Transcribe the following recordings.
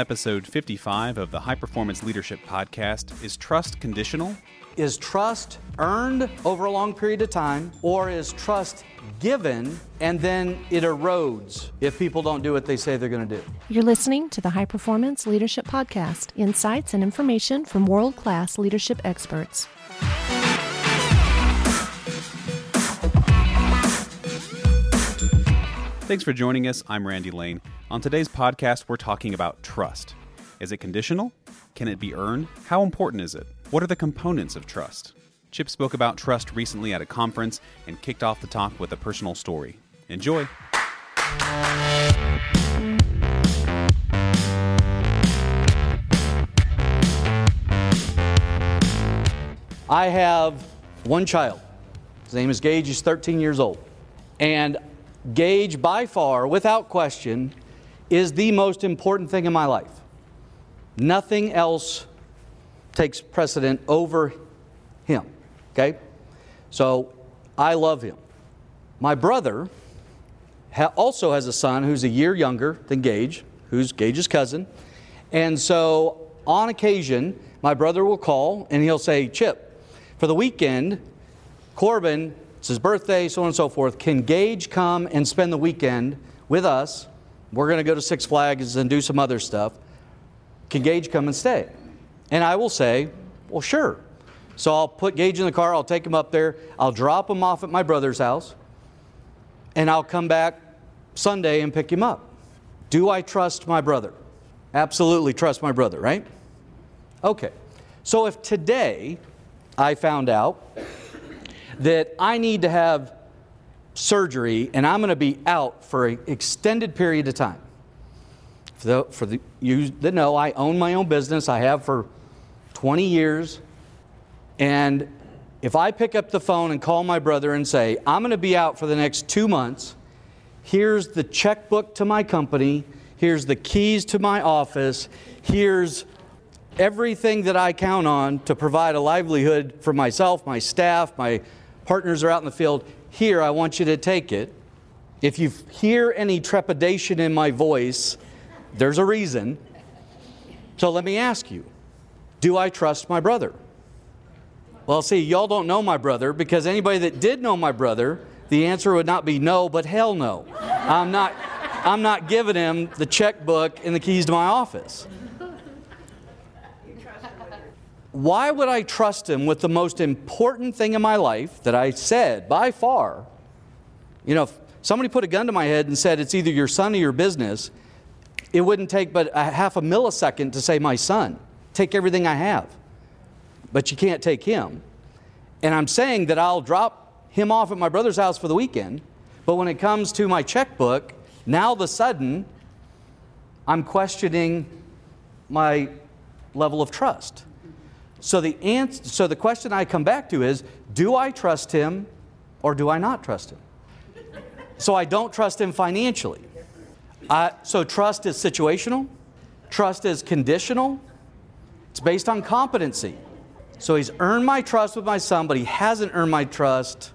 episode 55 of the High Performance Leadership Podcast. Is trust conditional? Is trust earned over a long period of time, or is trust given and then it erodes if people don't do what they say they're going to do? You're listening to the High Performance Leadership Podcast insights and information from world class leadership experts. Thanks for joining us. I'm Randy Lane. On today's podcast, we're talking about trust. Is it conditional? Can it be earned? How important is it? What are the components of trust? Chip spoke about trust recently at a conference and kicked off the talk with a personal story. Enjoy. I have one child. His name is Gage. He's 13 years old. And Gage, by far, without question, is the most important thing in my life. Nothing else takes precedent over him. Okay? So I love him. My brother ha- also has a son who's a year younger than Gage, who's Gage's cousin. And so on occasion, my brother will call and he'll say, Chip, for the weekend, Corbin, it's his birthday, so on and so forth. Can Gage come and spend the weekend with us? We're going to go to Six Flags and do some other stuff. Can Gage come and stay? And I will say, well, sure. So I'll put Gage in the car, I'll take him up there, I'll drop him off at my brother's house, and I'll come back Sunday and pick him up. Do I trust my brother? Absolutely trust my brother, right? Okay. So if today I found out that I need to have surgery and I'm going to be out for an extended period of time. For, the, for the, you that know, I own my own business. I have for 20 years. And if I pick up the phone and call my brother and say, I'm going to be out for the next two months, here's the checkbook to my company, here's the keys to my office, here's everything that I count on to provide a livelihood for myself, my staff, my partners are out in the field. Here, I want you to take it. If you hear any trepidation in my voice, there's a reason. So let me ask you Do I trust my brother? Well, see, y'all don't know my brother because anybody that did know my brother, the answer would not be no, but hell no. I'm not, I'm not giving him the checkbook and the keys to my office. Why would I trust him with the most important thing in my life that I said by far? You know, if somebody put a gun to my head and said it's either your son or your business, it wouldn't take but a half a millisecond to say my son. Take everything I have. But you can't take him. And I'm saying that I'll drop him off at my brother's house for the weekend, but when it comes to my checkbook, now the sudden I'm questioning my level of trust. So the, answer, so the question I come back to is do I trust him or do I not trust him? So I don't trust him financially. Uh, so trust is situational, trust is conditional, it's based on competency. So he's earned my trust with my son, but he hasn't earned my trust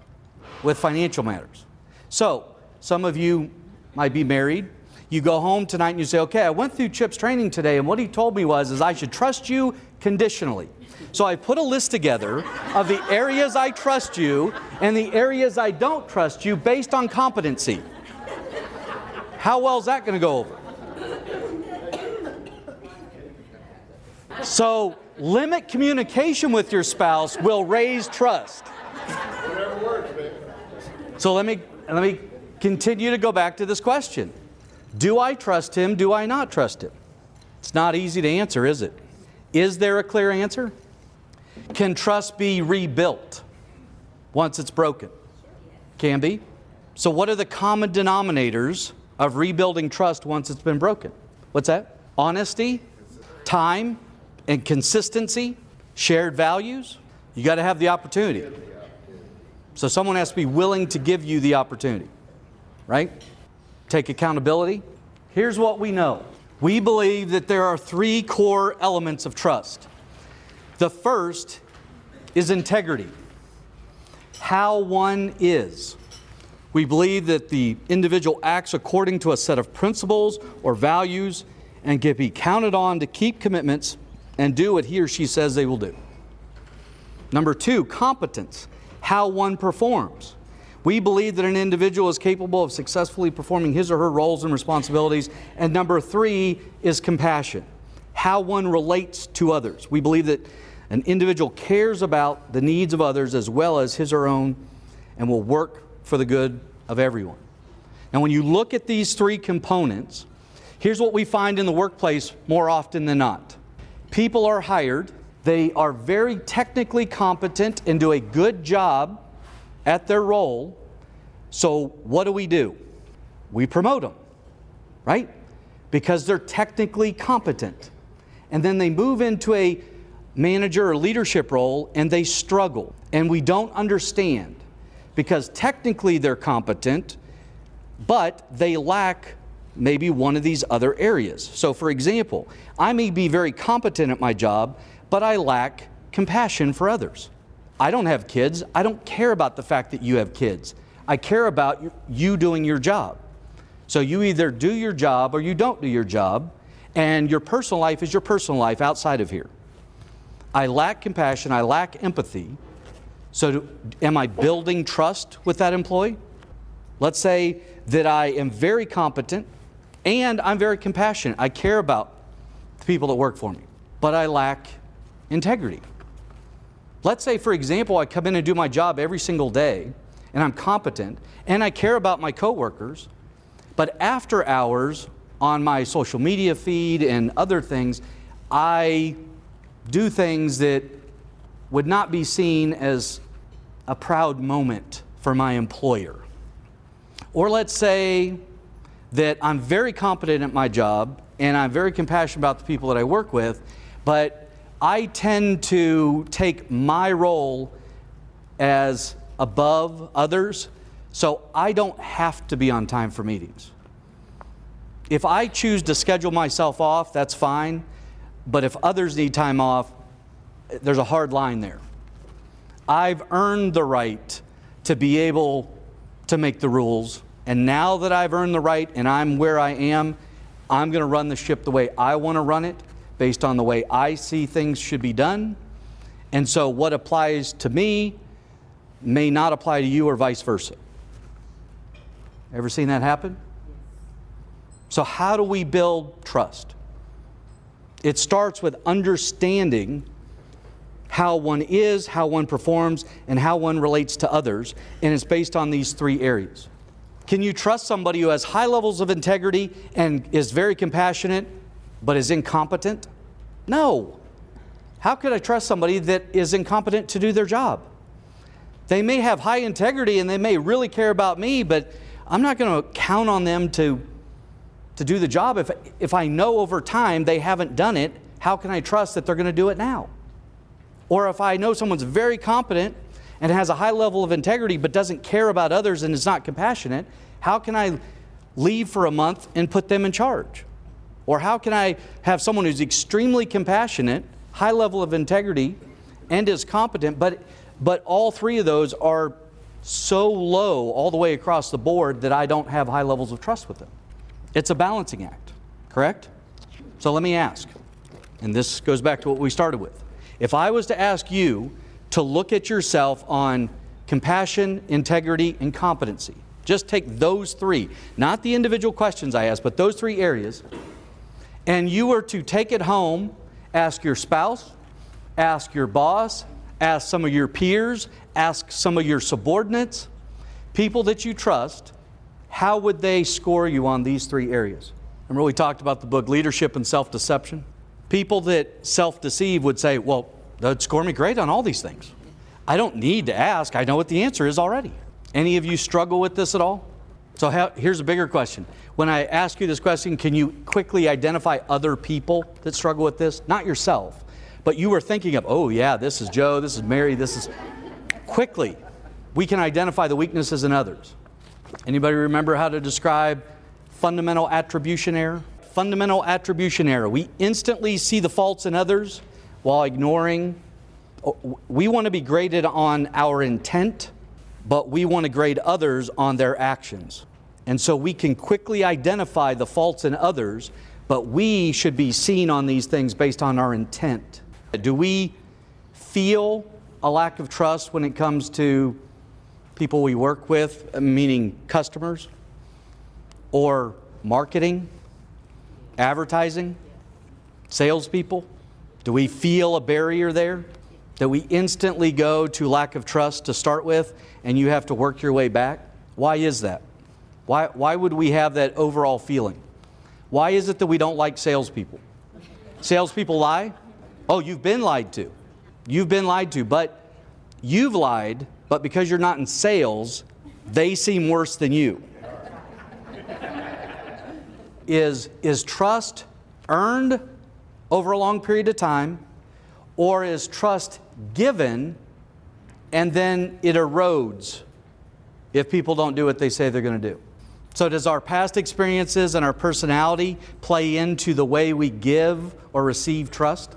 with financial matters. So some of you might be married. You go home tonight and you say, okay, I went through Chip's training today, and what he told me was is I should trust you conditionally. So I put a list together of the areas I trust you and the areas I don't trust you based on competency. How well is that going to go over? So, limit communication with your spouse will raise trust. So let me let me continue to go back to this question. Do I trust him? Do I not trust him? It's not easy to answer, is it? Is there a clear answer? Can trust be rebuilt once it's broken? Can be. So, what are the common denominators of rebuilding trust once it's been broken? What's that? Honesty, time, and consistency, shared values. You got to have the opportunity. So, someone has to be willing to give you the opportunity, right? Take accountability. Here's what we know we believe that there are three core elements of trust. The first is integrity, how one is. We believe that the individual acts according to a set of principles or values, and can be counted on to keep commitments and do what he or she says they will do. Number two, competence, how one performs. We believe that an individual is capable of successfully performing his or her roles and responsibilities. And number three is compassion, how one relates to others. We believe that an individual cares about the needs of others as well as his or her own and will work for the good of everyone. Now, when you look at these three components, here's what we find in the workplace more often than not people are hired, they are very technically competent and do a good job at their role. So, what do we do? We promote them, right? Because they're technically competent. And then they move into a manager or leadership role and they struggle. And we don't understand because technically they're competent, but they lack maybe one of these other areas. So, for example, I may be very competent at my job, but I lack compassion for others. I don't have kids. I don't care about the fact that you have kids. I care about you doing your job. So, you either do your job or you don't do your job, and your personal life is your personal life outside of here. I lack compassion, I lack empathy. So, do, am I building trust with that employee? Let's say that I am very competent and I'm very compassionate. I care about the people that work for me, but I lack integrity. Let's say, for example, I come in and do my job every single day and I'm competent and I care about my coworkers, but after hours on my social media feed and other things, I do things that would not be seen as a proud moment for my employer. Or let's say that I'm very competent at my job and I'm very compassionate about the people that I work with, but I tend to take my role as above others, so I don't have to be on time for meetings. If I choose to schedule myself off, that's fine, but if others need time off, there's a hard line there. I've earned the right to be able to make the rules. And now that I've earned the right and I'm where I am, I'm going to run the ship the way I want to run it based on the way I see things should be done. And so what applies to me may not apply to you or vice versa. Ever seen that happen? So, how do we build trust? It starts with understanding how one is, how one performs, and how one relates to others. And it's based on these three areas. Can you trust somebody who has high levels of integrity and is very compassionate but is incompetent? No. How could I trust somebody that is incompetent to do their job? They may have high integrity and they may really care about me, but I'm not going to count on them to, to do the job. If, if I know over time they haven't done it, how can I trust that they're going to do it now? Or if I know someone's very competent and has a high level of integrity but doesn't care about others and is not compassionate, how can I leave for a month and put them in charge? Or how can I have someone who's extremely compassionate, high level of integrity, and is competent, but, but all three of those are so low all the way across the board that I don't have high levels of trust with them? It's a balancing act, correct? So let me ask, and this goes back to what we started with. If I was to ask you to look at yourself on compassion, integrity, and competency, just take those three, not the individual questions I asked, but those three areas, and you were to take it home, ask your spouse, ask your boss, ask some of your peers, ask some of your subordinates, people that you trust, how would they score you on these three areas? Remember, we talked about the book Leadership and Self Deception? People that self deceive would say, Well, they'd score me great on all these things. I don't need to ask, I know what the answer is already. Any of you struggle with this at all? So how, here's a bigger question. When I ask you this question, can you quickly identify other people that struggle with this? Not yourself, but you were thinking of, oh, yeah, this is Joe, this is Mary, this is. Quickly, we can identify the weaknesses in others. Anybody remember how to describe fundamental attribution error? fundamental attribution error. We instantly see the faults in others while ignoring. Uh, we want to be graded on our intent, but we want to grade others on their actions. And so we can quickly identify the faults in others, but we should be seen on these things based on our intent. Do we feel a lack of trust when it comes to people we work with, uh, meaning customers, or marketing, advertising, salespeople? Do we feel a barrier there? That we instantly go to lack of trust to start with and you have to work your way back? Why is that? Why, why would we have that overall feeling? Why is it that we don't like salespeople? Salespeople lie? Oh, you've been lied to. You've been lied to, but you've lied, but because you're not in sales, they seem worse than you. is, is trust earned over a long period of time, or is trust given and then it erodes if people don't do what they say they're going to do? So, does our past experiences and our personality play into the way we give or receive trust?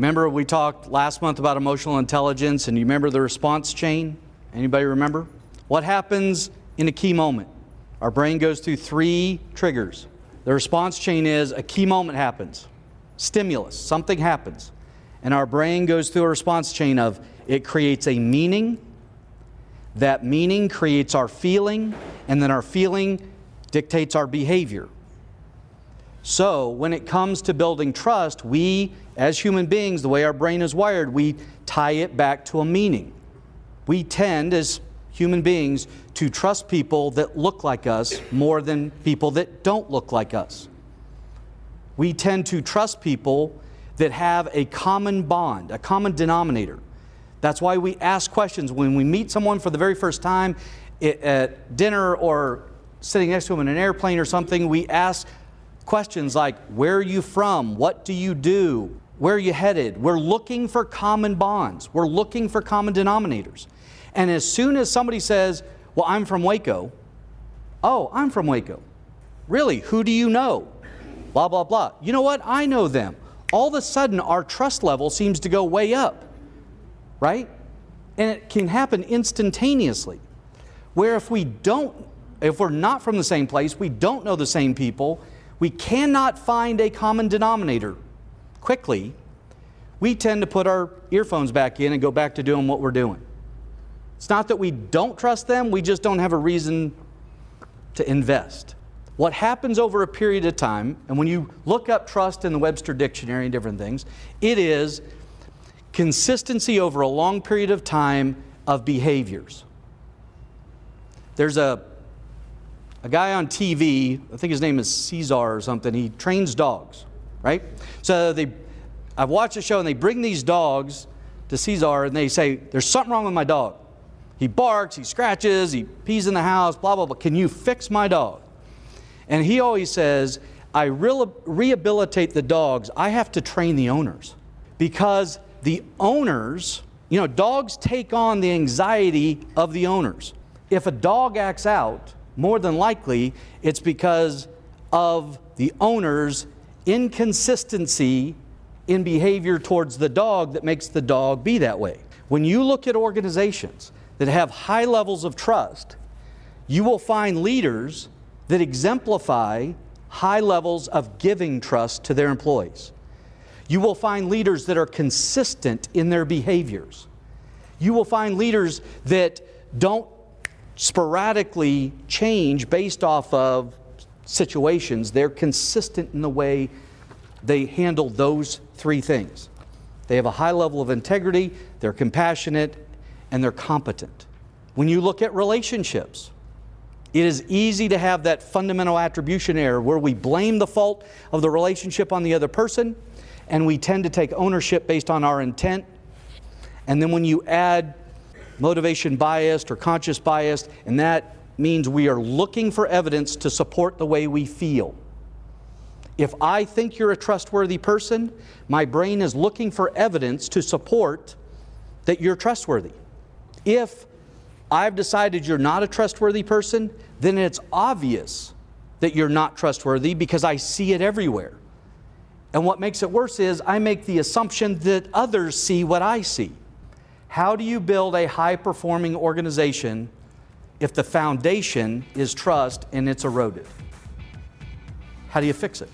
Remember we talked last month about emotional intelligence and you remember the response chain? Anybody remember? What happens in a key moment? Our brain goes through three triggers. The response chain is a key moment happens. Stimulus, something happens. And our brain goes through a response chain of it creates a meaning, that meaning creates our feeling, and then our feeling dictates our behavior. So, when it comes to building trust, we, as human beings, the way our brain is wired, we tie it back to a meaning. We tend, as human beings, to trust people that look like us more than people that don't look like us. We tend to trust people that have a common bond, a common denominator. That's why we ask questions when we meet someone for the very first time at dinner or sitting next to them in an airplane or something. We ask questions like Where are you from? What do you do? Where are you headed? We're looking for common bonds, we're looking for common denominators. And as soon as somebody says, Well, I'm from Waco, oh, I'm from Waco. Really? Who do you know? Blah, blah, blah. You know what? I know them. All of a sudden, our trust level seems to go way up right? And it can happen instantaneously. Where if we don't, if we're not from the same place, we don't know the same people, we cannot find a common denominator quickly, we tend to put our earphones back in and go back to doing what we're doing. It's not that we don't trust them, we just don't have a reason to invest. What happens over a period of time, and when you look up trust in the Webster Dictionary and different things, it is consistency over a long period of time of behaviors. There's a, a guy on TV, I think his name is Caesar or something, he trains dogs, right? So they, I've watched the show and they bring these dogs to Caesar and they say, There's something wrong with my dog. He barks, he scratches, he pees in the house, blah, blah, blah. Can you fix my dog? And he always says, I rehabilitate the dogs, I have to train the owners because the owners, you know, dogs take on the anxiety of the owners. If a dog acts out, more than likely it's because of the owner's inconsistency in behavior towards the dog that makes the dog be that way. When you look at organizations that have high levels of trust, you will find leaders that exemplify high levels of giving trust to their employees. You will find leaders that are consistent in their behaviors. You will find leaders that don't sporadically change based off of situations. They're consistent in the way they handle those three things. They have a high level of integrity, they're compassionate, and they're competent. When you look at relationships, it is easy to have that fundamental attribution error where we blame the fault of the relationship on the other person and we tend to take ownership based on our intent. And then when you add motivation biased or conscious biased, and that means we are looking for evidence to support the way we feel. If I think you're a trustworthy person, my brain is looking for evidence to support that you're trustworthy. If I've decided you're not a trustworthy person, then it's obvious that you're not trustworthy because I see it everywhere. And what makes it worse is I make the assumption that others see what I see. How do you build a high performing organization if the foundation is trust and it's eroded? How do you fix it?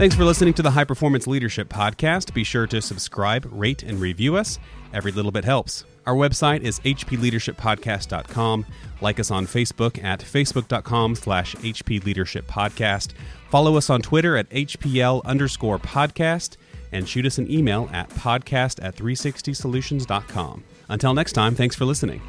Thanks for listening to the High Performance Leadership Podcast. Be sure to subscribe, rate, and review us. Every little bit helps. Our website is hpleadershippodcast.com. Like us on Facebook at facebook.com slash hpleadershippodcast. Follow us on Twitter at hpl underscore podcast and shoot us an email at podcast at 360solutions.com. Until next time, thanks for listening.